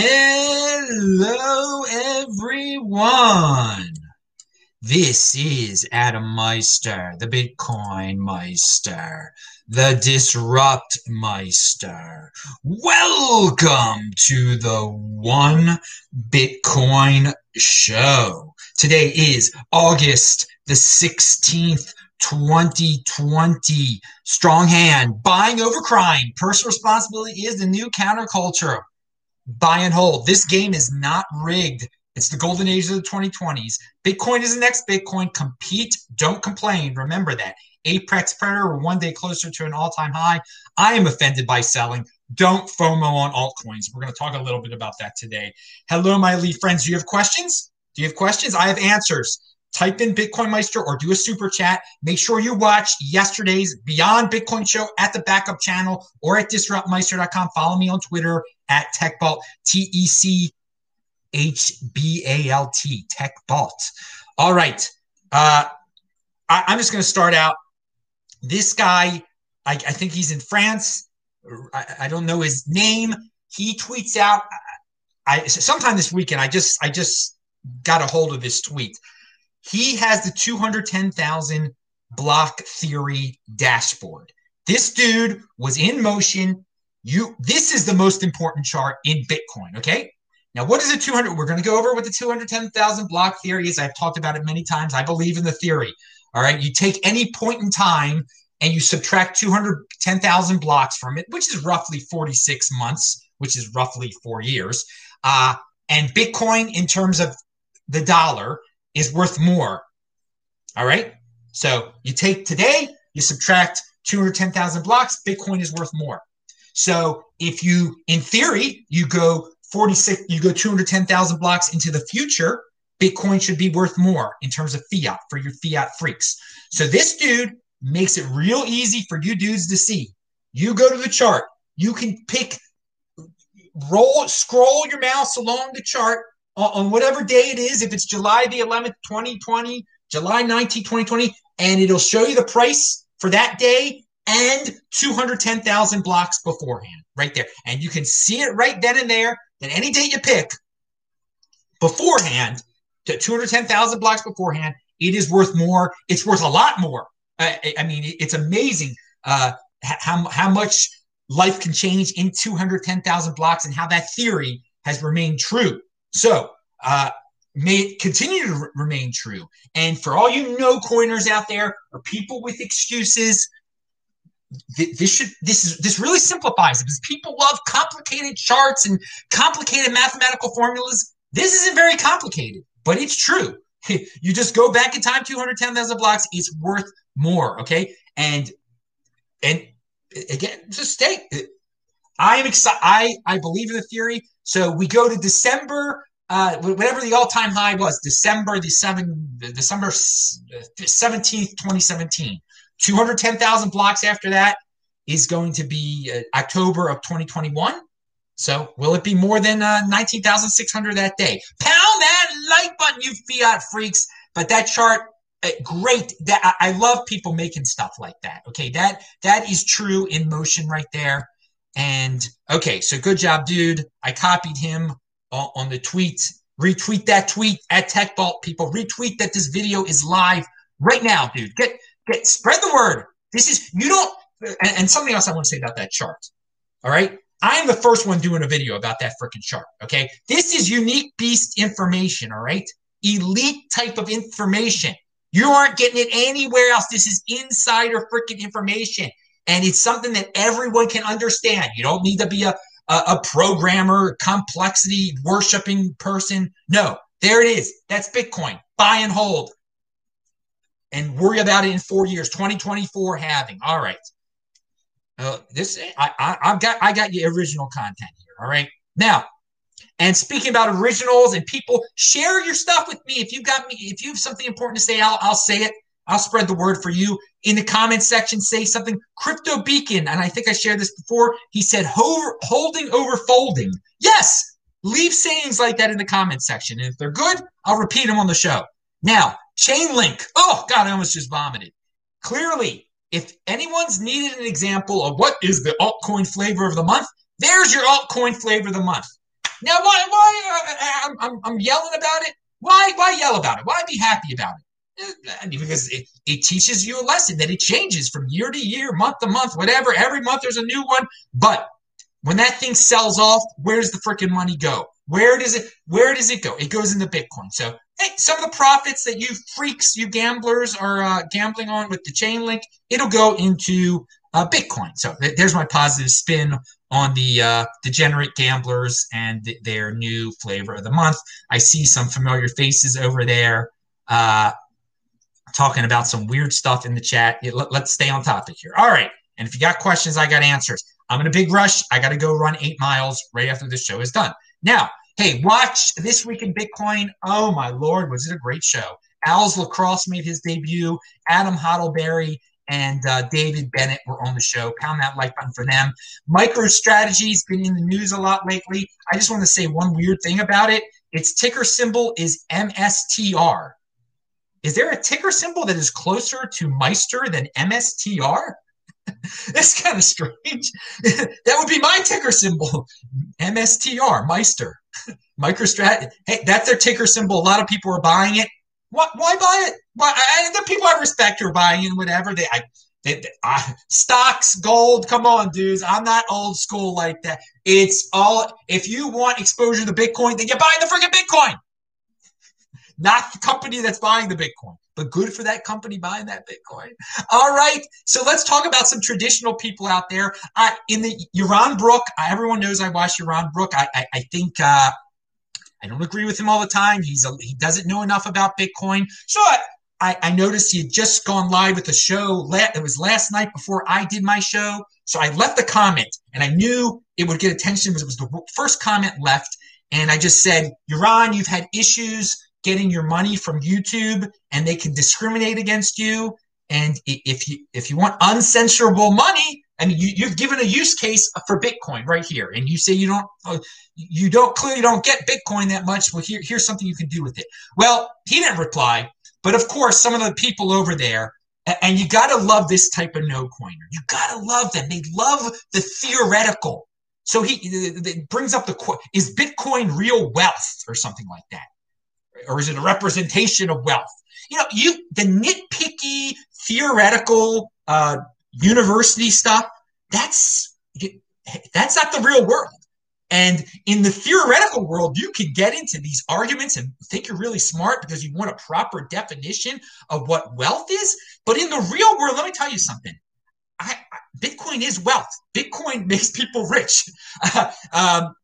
Hello, everyone. This is Adam Meister, the Bitcoin Meister, the Disrupt Meister. Welcome to the One Bitcoin Show. Today is August the 16th, 2020. Strong hand, buying over crying. Personal responsibility is the new counterculture. Buy and hold. This game is not rigged. It's the golden age of the 2020s. Bitcoin is the next Bitcoin. Compete, don't complain. Remember that. Apex Predator, one day closer to an all time high. I am offended by selling. Don't FOMO on altcoins. We're going to talk a little bit about that today. Hello, my elite friends. Do you have questions? Do you have questions? I have answers type in Bitcoin Meister or do a super chat. Make sure you watch yesterday's Beyond Bitcoin show at the backup channel or at disruptmeister.com. Follow me on Twitter at TechBalt, T E C H B A L T, TechBalt. All right. Uh, I, am just going to start out. This guy, I, I think he's in France. I, I, don't know his name. He tweets out. I sometime this weekend. I just I just got a hold of this tweet. He has the 210,000 block theory dashboard. This dude was in motion. You this is the most important chart in Bitcoin, okay? Now, what is a 200? We're going to go over what the 210,000 block theory is. I've talked about it many times. I believe in the theory. All right. You take any point in time and you subtract 210,000 blocks from it, which is roughly 46 months, which is roughly four years. Uh, and Bitcoin, in terms of the dollar, is worth more. All right. So you take today, you subtract 210,000 blocks, Bitcoin is worth more. So if you, in theory, you go 46, you go 210,000 blocks into the future, Bitcoin should be worth more in terms of fiat for your fiat freaks. So this dude makes it real easy for you dudes to see. You go to the chart, you can pick, roll, scroll your mouse along the chart on whatever day it is, if it's July the 11th, 2020, July 19th, 2020, and it'll show you the price for that day and 210,000 blocks beforehand, right there. And you can see it right then and there that any date you pick beforehand, to 210,000 blocks beforehand, it is worth more. It's worth a lot more. I, I mean, it's amazing uh, how, how much life can change in 210,000 blocks and how that theory has remained true. So, uh, may it continue to r- remain true. And for all you no coiners out there or people with excuses, th- this should this is this really simplifies it because people love complicated charts and complicated mathematical formulas. This isn't very complicated, but it's true. you just go back in time 210,000 blocks, it's worth more. Okay. And and again, just stay. I am excited. I, I believe in the theory. So we go to December, uh, whatever the all-time high was, December the seven, December seventeenth, twenty seventeen. Two hundred ten thousand blocks after that is going to be uh, October of twenty twenty one. So will it be more than uh, nineteen thousand six hundred that day? Pound that like button, you fiat freaks! But that chart uh, great that I, love people making stuff like that okay that that is true in motion right there and okay, so good job, dude. I copied him on, on the tweet. Retweet that tweet at TechBalt, people. Retweet that this video is live right now, dude. Get get spread the word. This is you don't and, and something else I want to say about that chart. All right. I am the first one doing a video about that freaking chart. Okay. This is unique beast information. All right. Elite type of information. You aren't getting it anywhere else. This is insider freaking information and it's something that everyone can understand. You don't need to be a, a, a programmer, complexity worshiping person. No, there it is. That's Bitcoin. Buy and hold. And worry about it in four years, 2024 halving. All right. Uh, this I, I I've got I got your original content here. All right. Now, and speaking about originals and people, share your stuff with me. If you've got me, if you have something important to say, I'll I'll say it. I'll spread the word for you. In the comment section, say something. Crypto Beacon, and I think I shared this before. He said holding over folding. Yes, leave sayings like that in the comment section. And if they're good, I'll repeat them on the show. Now, Chainlink. Oh, God, I almost just vomited. Clearly, if anyone's needed an example of what is the altcoin flavor of the month, there's your altcoin flavor of the month. Now, why? Why? Uh, I'm, I'm, I'm yelling about it. Why? Why yell about it? Why be happy about it? Because it, it teaches you a lesson that it changes from year to year, month to month, whatever. Every month there's a new one. But when that thing sells off, where does the freaking money go? Where does it? Where does it go? It goes into Bitcoin. So hey, some of the profits that you freaks, you gamblers, are uh, gambling on with the chain link, it'll go into uh, Bitcoin. So th- there's my positive spin on the uh, degenerate gamblers and th- their new flavor of the month. I see some familiar faces over there uh, talking about some weird stuff in the chat. Let, let's stay on topic here. All right. And if you got questions, I got answers. I'm in a big rush. I got to go run eight miles right after this show is done. Now, hey, watch This Week in Bitcoin. Oh, my Lord, was it a great show? Al's Lacrosse made his debut. Adam Hoddleberry and uh, David Bennett were on the show. Pound that like button for them. MicroStrategy's been in the news a lot lately. I just want to say one weird thing about it. Its ticker symbol is MSTR. Is there a ticker symbol that is closer to Meister than MSTR? That's kind of strange. that would be my ticker symbol, MSTR, Meister. MicroStrat. Hey, that's their ticker symbol. A lot of people are buying it. Why, why buy it? Why, I, the people I respect are buying it, whatever. They, I, they, they, I, stocks, gold. Come on, dudes. I'm not old school like that. It's all. If you want exposure to Bitcoin, then you buy the freaking Bitcoin, not the company that's buying the Bitcoin. But good for that company buying that Bitcoin. All right, so let's talk about some traditional people out there. In the Yaron Brook, everyone knows I watch Yaron Brook. I, I, I think. Uh, I don't agree with him all the time. He's a, he doesn't know enough about Bitcoin. So I, I, I noticed he had just gone live with a show. It was last night before I did my show. So I left a comment and I knew it would get attention because it was the first comment left. And I just said, Yaron, you've had issues getting your money from YouTube and they can discriminate against you. And if you if you want uncensorable money, I mean, you, you've given a use case for Bitcoin right here, and you say you don't, uh, you don't clearly don't get Bitcoin that much. Well, here, here's something you can do with it. Well, he didn't reply, but of course, some of the people over there, and you got to love this type of no coiner. You got to love them. They love the theoretical. So he brings up the is Bitcoin real wealth or something like that, or is it a representation of wealth? You know, you the nitpicky theoretical. Uh, university stuff, that's that's not the real world. And in the theoretical world, you can get into these arguments and think you're really smart because you want a proper definition of what wealth is. But in the real world, let me tell you something. I, Bitcoin is wealth. Bitcoin makes people rich. um,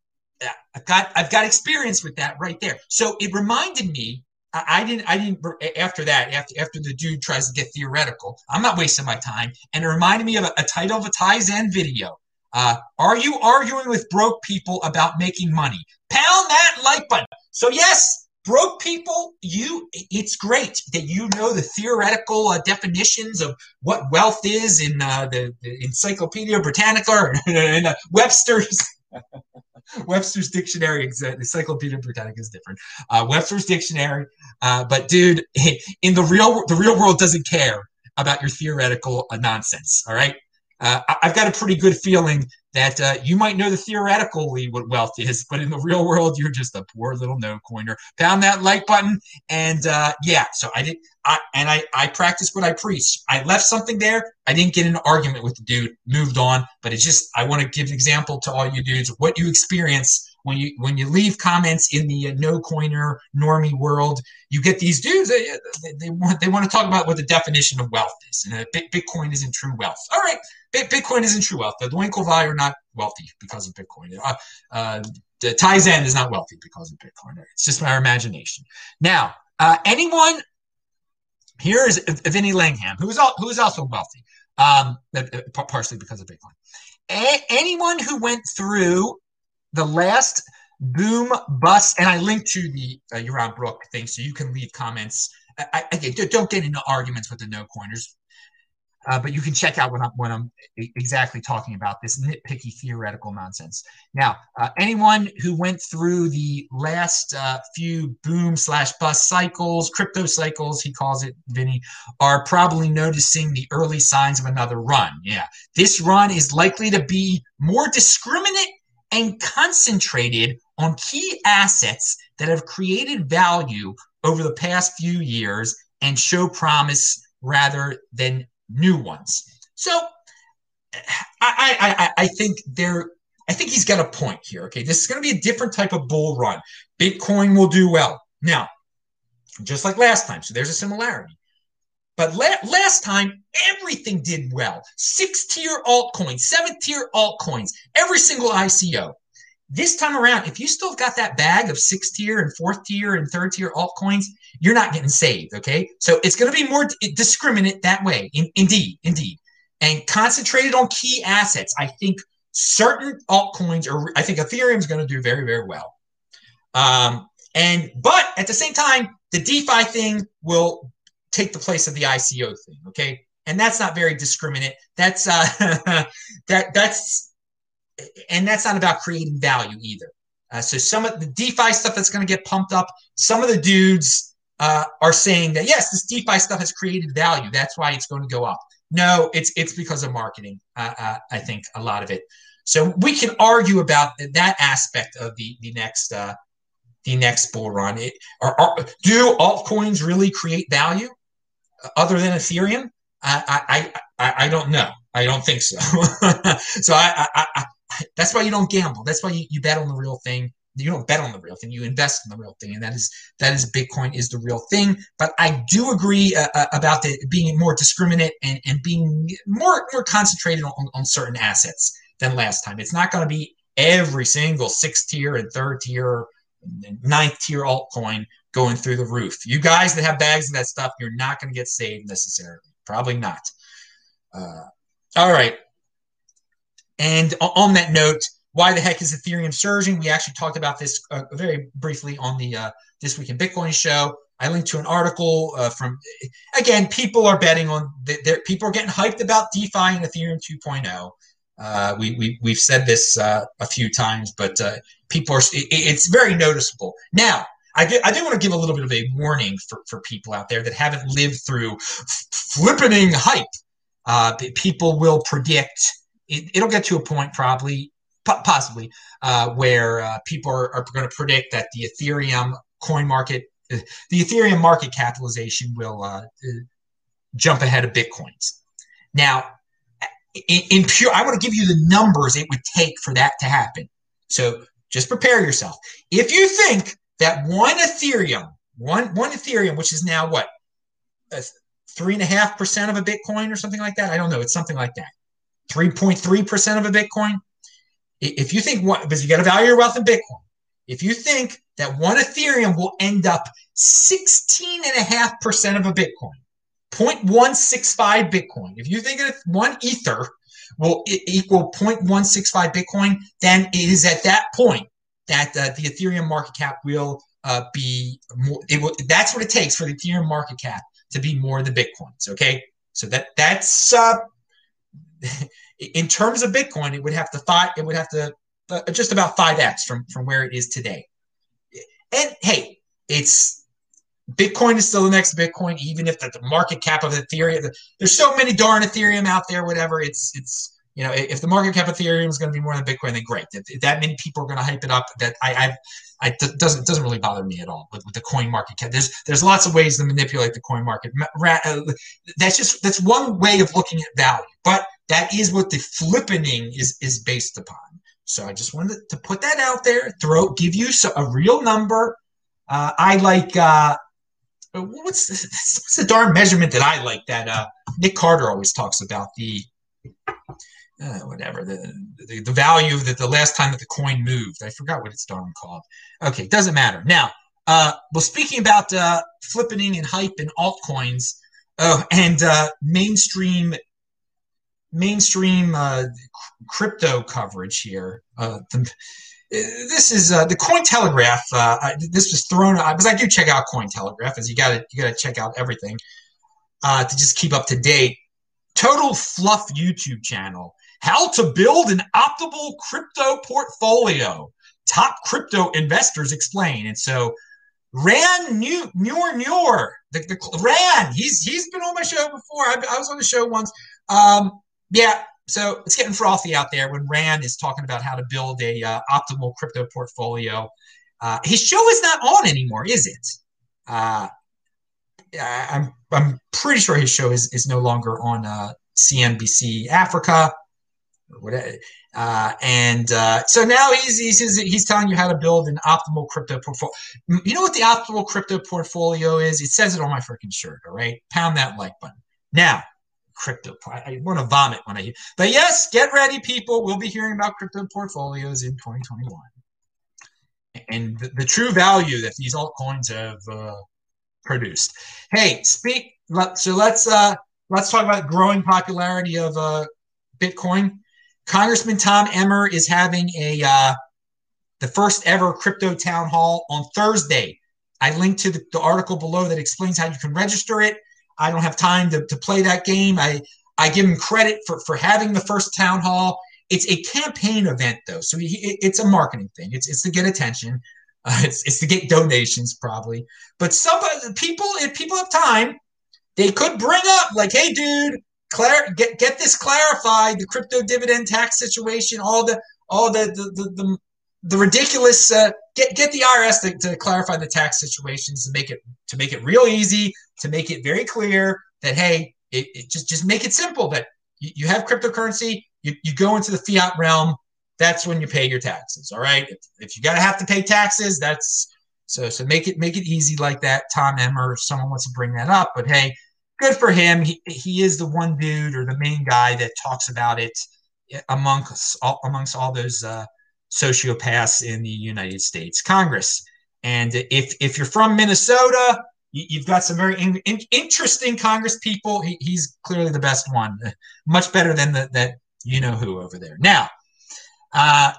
I've got I've got experience with that right there. So it reminded me I, didn't. I didn't. After that, after after the dude tries to get theoretical, I'm not wasting my time. And it reminded me of a, a title of a Tai Zen video. Uh, are you arguing with broke people about making money? Pound that like button. So yes, broke people, you. It's great that you know the theoretical uh, definitions of what wealth is in uh, the, the, Encyclopedia Britannica in uh, Webster's. Webster's Dictionary, Encyclopedia Britannica is different. Uh, Webster's Dictionary, uh, but dude, in the real world, the real world doesn't care about your theoretical uh, nonsense. All right, uh, I've got a pretty good feeling that uh, you might know the theoretically what wealth is, but in the real world, you're just a poor little no coiner. Pound that like button, and uh, yeah, so I did, I, and I I practiced what I preach. I left something there. I didn't get an argument with the dude. Moved on, but it's just I want to give an example to all you dudes what you experience when you when you leave comments in the uh, no coiner normie world. You get these dudes. They, they, they want they want to talk about what the definition of wealth is, and uh, Bitcoin isn't true wealth. All right. Bitcoin isn't true wealth. The Dwayne are not wealthy because of Bitcoin. Uh, uh, the Tai Zen is not wealthy because of Bitcoin. It's just our imagination. Now, uh, anyone here is Vinny Lingham, who is who is also wealthy, um, uh, uh, partially because of Bitcoin. A- anyone who went through the last boom bust, and I linked to the uh, Yaron Brook thing, so you can leave comments. I, I, don't get into arguments with the no coiners. Uh, but you can check out what I'm, I'm exactly talking about this nitpicky theoretical nonsense. Now, uh, anyone who went through the last uh, few boom slash bust cycles, crypto cycles, he calls it, Vinny, are probably noticing the early signs of another run. Yeah, this run is likely to be more discriminate and concentrated on key assets that have created value over the past few years and show promise rather than new ones. So I, I, I think there I think he's got a point here. Okay, this is going to be a different type of bull run. Bitcoin will do well now, just like last time. So there's a similarity. But la- last time, everything did well. Six tier altcoins, seven tier altcoins, every single ICO. This time around, if you still got that bag of sixth tier and fourth tier and third tier altcoins, you're not getting saved. Okay. So it's going to be more discriminate that way. In, indeed, indeed. And concentrated on key assets. I think certain altcoins are, I think Ethereum is going to do very, very well. Um, and, but at the same time, the DeFi thing will take the place of the ICO thing. Okay. And that's not very discriminate. That's, uh, that, that's, and that's not about creating value either. Uh, so some of the DeFi stuff that's going to get pumped up, some of the dudes uh, are saying that yes, this DeFi stuff has created value. That's why it's going to go up. No, it's it's because of marketing. Uh, uh I think a lot of it. So we can argue about that aspect of the the next uh, the next bull run. It, are, are, do altcoins really create value other than Ethereum? I I I, I don't know. I don't think so. so I, I that's why you don't gamble. That's why you, you bet on the real thing. You don't bet on the real thing. You invest in the real thing, and that is that is Bitcoin is the real thing. But I do agree uh, uh about the being more discriminate and, and being more more concentrated on, on certain assets than last time. It's not going to be every single sixth tier and third tier, ninth tier altcoin going through the roof. You guys that have bags of that stuff, you're not going to get saved necessarily. Probably not. Uh, all right. And on that note, why the heck is Ethereum surging? We actually talked about this uh, very briefly on the uh, This Week in Bitcoin show. I linked to an article uh, from, again, people are betting on, people are getting hyped about DeFi and Ethereum 2.0. Uh, we, we, we've said this uh, a few times, but uh, people are, it, it's very noticeable. Now, I do, I do want to give a little bit of a warning for, for people out there that haven't lived through flippening hype. people will predict it, will get to a point probably, possibly, uh, where uh, people are, are going to predict that the Ethereum coin market, the Ethereum market capitalization will uh, jump ahead of Bitcoin's. Now, in, in pure, I want to give you the numbers it would take for that to happen. So just prepare yourself. If you think that one Ethereum, one one Ethereum, which is now what, three and a half percent of a Bitcoin or something like that. I don't know. It's something like that. 3.3% of a Bitcoin. If you think what, because you got to value your wealth in Bitcoin. If you think that one Ethereum will end up 16.5% of a Bitcoin, 0.165 Bitcoin, if you think that one Ether will equal 0.165 Bitcoin, then it is at that point that uh, the Ethereum market cap will uh, be more. It will, that's what it takes for the Ethereum market cap to be more than Bitcoins. Okay, so that that's uh, in terms of Bitcoin, it would have to five. It would have to uh, just about five x from from where it is today. And hey, it's Bitcoin is still the next Bitcoin, even if the, the market cap of Ethereum. The, there's so many darn Ethereum out there. Whatever. It's it's you know if the market cap of Ethereum is going to be more than Bitcoin, then great. If, if that many people are going to hype it up, that I, I I, it doesn't doesn't really bother me at all with, with, the coin market cap. There's there's lots of ways to manipulate the coin market. Uh, that's just that's one way of looking at value. But that is what the flippening is is based upon. So I just wanted to put that out there, throw, give you a real number. Uh, I like uh, what's the, what's the darn measurement that I like that uh, Nick Carter always talks about the uh, whatever the, the, the value that the last time that the coin moved. I forgot what it's darn called. Okay, doesn't matter. Now, uh, well, speaking about uh, flippening and hype and altcoins, oh, and uh, mainstream mainstream uh, crypto coverage here. Uh, the, this is uh, the Cointelegraph. Uh, this was thrown out because I do check out Cointelegraph, as you got to you got to check out everything uh, to just keep up to date. Total Fluff YouTube channel. How to build an optimal crypto portfolio. Top crypto investors explain. And so Ran Neuner Muir, the, the Ran, he's he's been on my show before. I, I was on the show once. Um, yeah, so it's getting frothy out there when Ran is talking about how to build a uh, optimal crypto portfolio. Uh, his show is not on anymore, is it? Uh, I'm I'm pretty sure his show is, is no longer on uh, CNBC Africa. Uh, and uh, so now he's, he's he's telling you how to build an optimal crypto portfolio. You know what the optimal crypto portfolio is? It says it on my freaking shirt. All right, pound that like button now. Crypto, I want to vomit when I hear. But yes, get ready, people. We'll be hearing about crypto portfolios in 2021 and the, the true value that these altcoins have uh, produced. Hey, speak. So let's uh, let's talk about growing popularity of uh, Bitcoin. Congressman Tom Emmer is having a uh, the first ever crypto town hall on Thursday. I linked to the, the, article below that explains how you can register it. I don't have time to, to play that game. I I give him credit for for having the first town hall. It's a campaign event though, so he, it's a marketing thing. It's it's to get attention. Uh, it's, it's to get donations probably. But some people, if people have time, they could bring up like, hey, dude, clar- get get this clarified, the crypto dividend tax situation, all the all the the the, the, the ridiculous uh, get get the IRS to, to clarify the tax situations to make it to make it real easy, to make it very clear that hey, it, it just just make it simple that you, you have cryptocurrency, you, you go into the fiat realm, that's when you pay your taxes. All right. If, if you gotta have to pay taxes, that's so so make it make it easy like that. Tom Emmer, someone wants to bring that up, but hey, good for him. He, he is the one dude or the main guy that talks about it amongst amongst all those uh, sociopaths in the United States Congress. And if if you're from Minnesota, you, have got some very in, in, interesting Congress people. He, he's clearly the best one, much better than the, that you know who over there. Now, uh,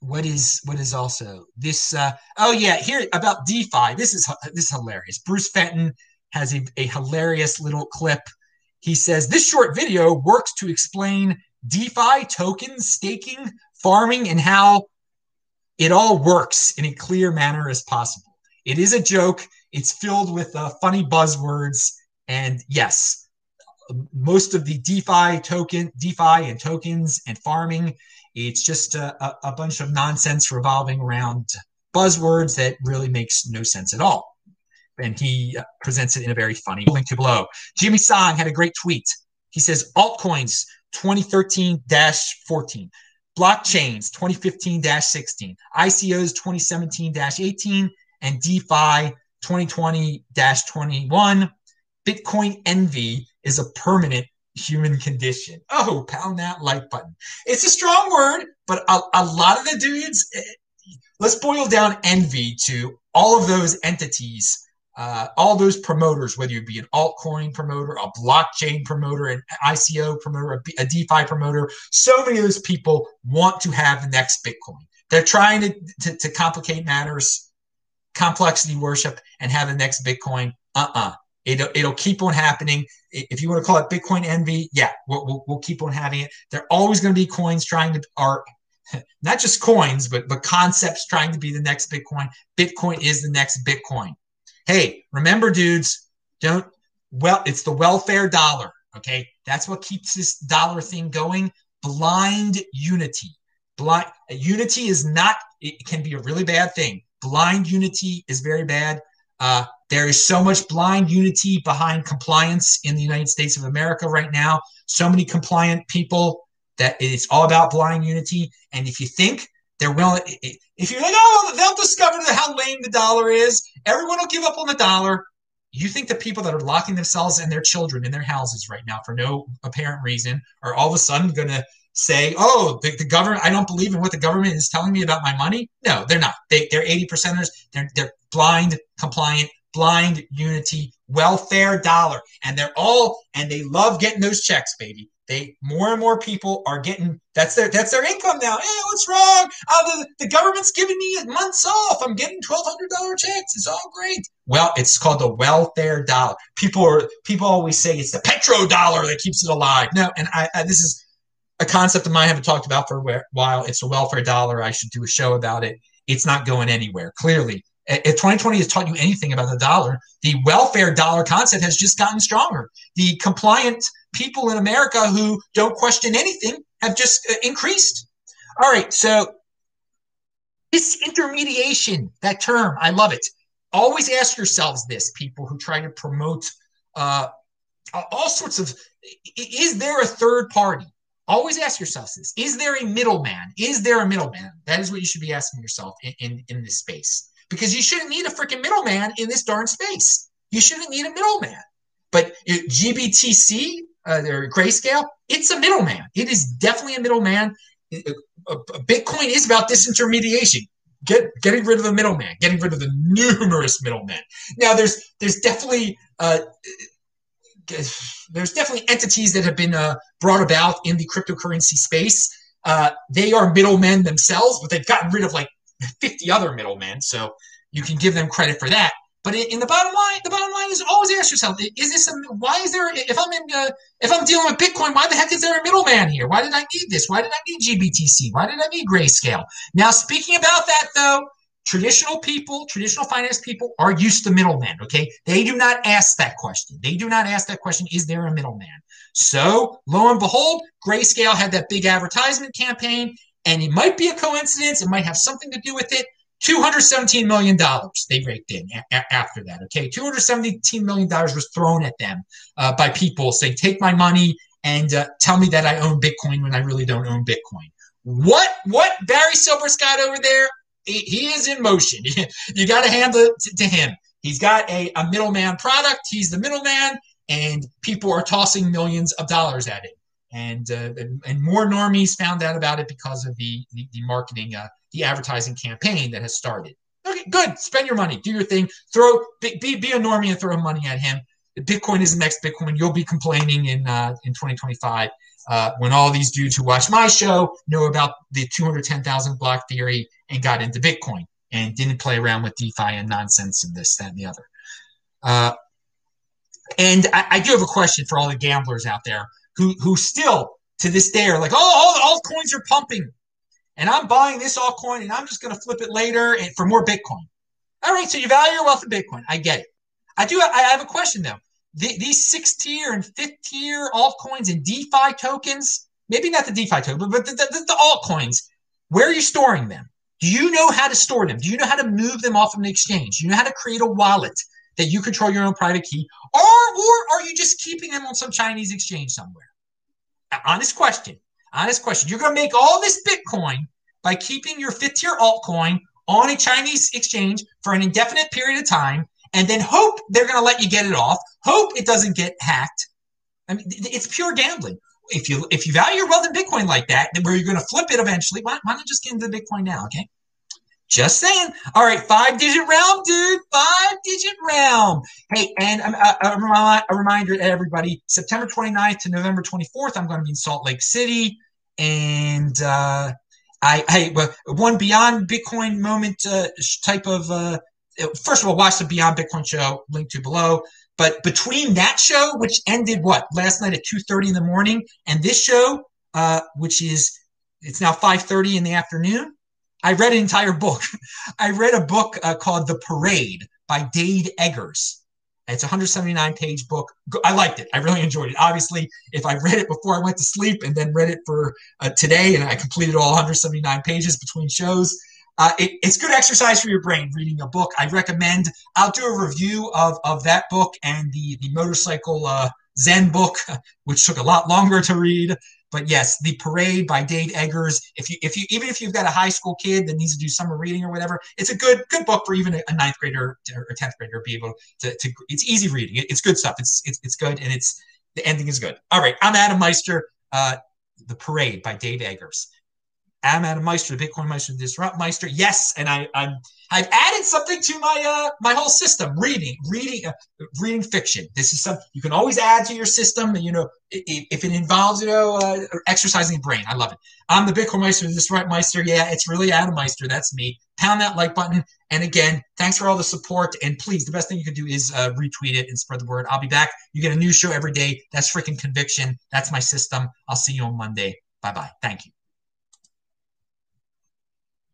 what is what is also this? Uh, oh yeah, here about DeFi. This is this is hilarious. Bruce Fenton has a, a hilarious little clip. He says this short video works to explain DeFi tokens, staking, farming, and how it all works in a clear manner as possible. It is a joke. It's filled with uh, funny buzzwords, and yes, most of the DeFi token, DeFi and tokens and farming, it's just a, a, bunch of nonsense revolving around buzzwords that really makes no sense at all. And he uh, presents it in a very funny link to below. Jimmy Song had a great tweet. He says altcoins 2013 14, blockchains 2015 16, ICOs 2017 18, and DeFi 2020 21. Bitcoin envy is a permanent human condition. Oh, pound that like button. It's a strong word, but a, a lot of the dudes, eh, let's boil down envy to all of those entities, uh, all those promoters, whether you be an altcoin promoter, a blockchain promoter, an ICO promoter, a, DeFi promoter. So many of those people want to have the next Bitcoin. They're trying to, to, to complicate matters, complexity worship, and have the next Bitcoin. Uh uh-uh. uh It'll, it'll keep on happening. If you want to call it Bitcoin envy, yeah, we'll, we'll, we'll keep on having it. There are always going to be coins trying to, are not just coins, but, but concepts trying to be the next Bitcoin. Bitcoin is the next Bitcoin. Hey, remember, dudes, don't, well, it's the welfare dollar. Okay. That's what keeps this dollar thing going. Blind unity. Blind unity is not, it can be a really bad thing. Blind unity is very bad. Uh, there is so much blind unity behind compliance in the United States of America right now. So many compliant people that it's all about blind unity. And if you think they're willing, if you're like, oh, they'll discover how lame the dollar is, everyone will give up on the dollar. You think the people that are locking themselves and their children in their houses right now for no apparent reason are all of a sudden going to say, oh, the, the, government, I don't believe in what the government is telling me about my money? No, they're not. They, they're 80 percenters. They're, they're blind, compliant, blind unity welfare dollar. And they're all, and they love getting those checks, baby. They more and more people are getting that's their that's their income now. Hey, what's wrong? Oh, the, the government's giving me months off. I'm getting twelve hundred dollar checks. It's all great. Well, it's called the welfare dollar. People are people always say it's the petro dollar that keeps it alive. No, and I, I this is a concept of mine I haven't talked about for a while. It's a welfare dollar. I should do a show about it. It's not going anywhere. Clearly, if 2020 has taught you anything about the dollar, the welfare dollar concept has just gotten stronger. The compliant people in America who don't question anything have just uh, increased. All right, so disintermediation, that term, I love it. Always ask yourselves this, people who try to promote uh, all sorts of is there a third party? Always ask yourselves this Is there a middleman? Is there a middleman? That is what you should be asking yourself in, in, in this space. Because you shouldn't need a freaking middleman in this darn space. You shouldn't need a middleman. But GBTC, uh, their grayscale, it's a middleman. It is definitely a middleman. Bitcoin is about disintermediation. Get, getting rid of the middleman, getting rid of the numerous middlemen. Now, there's there's definitely uh, there's definitely entities that have been uh, brought about in the cryptocurrency space. Uh, they are middlemen themselves, but they've gotten rid of like 50 other middlemen. So you can give them credit for that. But in the bottom line, the bottom line is always ask yourself: Is this a? Why is there? If I'm in, uh, if I'm dealing with Bitcoin, why the heck is there a middleman here? Why did I need this? Why did I need GBTC? Why did I need Grayscale? Now, speaking about that though, traditional people, traditional finance people are used to middlemen. Okay, they do not ask that question. They do not ask that question. Is there a middleman? So lo and behold, Grayscale had that big advertisement campaign, and it might be a coincidence. It might have something to do with it. $217 million they raked in a- after that. Okay. $217 million was thrown at them uh, by people saying, take my money and uh, tell me that I own Bitcoin when I really don't own Bitcoin. What, what Barry Silbert's got over there he, he is in motion. you got to hand it to, to him. He's got a, a middleman product. He's the middleman, and people are tossing millions of dollars at it. And uh, and more normies found out about it because of the the, the marketing, uh, the advertising campaign that has started. Okay, good. Spend your money. Do your thing. Throw be, be, a normie and throw money at him. Bitcoin is the next Bitcoin. You'll be complaining in uh, in 2025 uh, when all these dudes who watch my show know about the 210,000 block theory and got into Bitcoin and didn't play around with DeFi and nonsense and this, that, and the other. Uh, and I, I, do have a question for all the gamblers out there who who still to this day are like, oh, all the altcoins are pumping, and I'm buying this altcoin and I'm just going to flip it later and for more Bitcoin. All right, so you value your wealth in Bitcoin. I get it. I do. I have a question though. The, these six tier and fifth tier altcoins and DeFi tokens, maybe not the DeFi token, but the, the, the altcoins. Where are you storing them? Do you know how to store them? Do you know how to move them off of an exchange? Do you know how to create a wallet that you control your own private key? Or, or are you just keeping them on some Chinese exchange somewhere? Honest question. Honest question. You're going to make all this Bitcoin by keeping your fifth tier altcoin on a Chinese exchange for an indefinite period of time and then hope they're going to let you get it off. Hope it doesn't get hacked. I mean, it's pure gambling if you if you value your wealth in Bitcoin like that, then where you're going to flip it eventually, why, why not just get into Bitcoin now? Okay. Just saying. All right, five digit realm, dude. Five digit realm. Hey, and um, a, a, a, reminder to everybody September 29th to November 24th, I'm going to be in Salt Lake City. And uh, I, I, one Beyond Bitcoin moment uh, type of, uh, first of all, watch the Beyond Bitcoin show, link to below. But between that show, which ended what last night at two thirty in the morning, and this show, uh, which is it's now five thirty in the afternoon, I read an entire book. I read a book uh, called The Parade by Dave Eggers. It's a 179 page book. I liked it. I really enjoyed it. Obviously, if I read it before I went to sleep and then read it for uh, today, and I completed all 179 pages between shows, uh, it, it's good exercise for your brain reading a book. I recommend. I'll do a review of, of that book and the the motorcycle uh, Zen book, which took a lot longer to read. But yes, the Parade by Dave Eggers. If you if you even if you've got a high school kid that needs to do summer reading or whatever, it's a good good book for even a ninth grader or tenth grader to be able to. to it's easy reading. It, it's good stuff. It's, it's it's good and it's the ending is good. All right, I'm Adam Meister. Uh, the Parade by Dave Eggers. I'm Adam Meister, the Bitcoin Meister, the Disrupt Meister. Yes, and I, I'm I've added something to my uh my whole system. Reading, reading, uh, reading fiction. This is something you can always add to your system. You know, if, if it involves you know uh, exercising the brain, I love it. I'm the Bitcoin Meister, the Disrupt Meister. Yeah, it's really Adam Meister. That's me. Pound that like button. And again, thanks for all the support. And please, the best thing you can do is uh, retweet it and spread the word. I'll be back. You get a new show every day. That's freaking conviction. That's my system. I'll see you on Monday. Bye bye. Thank you.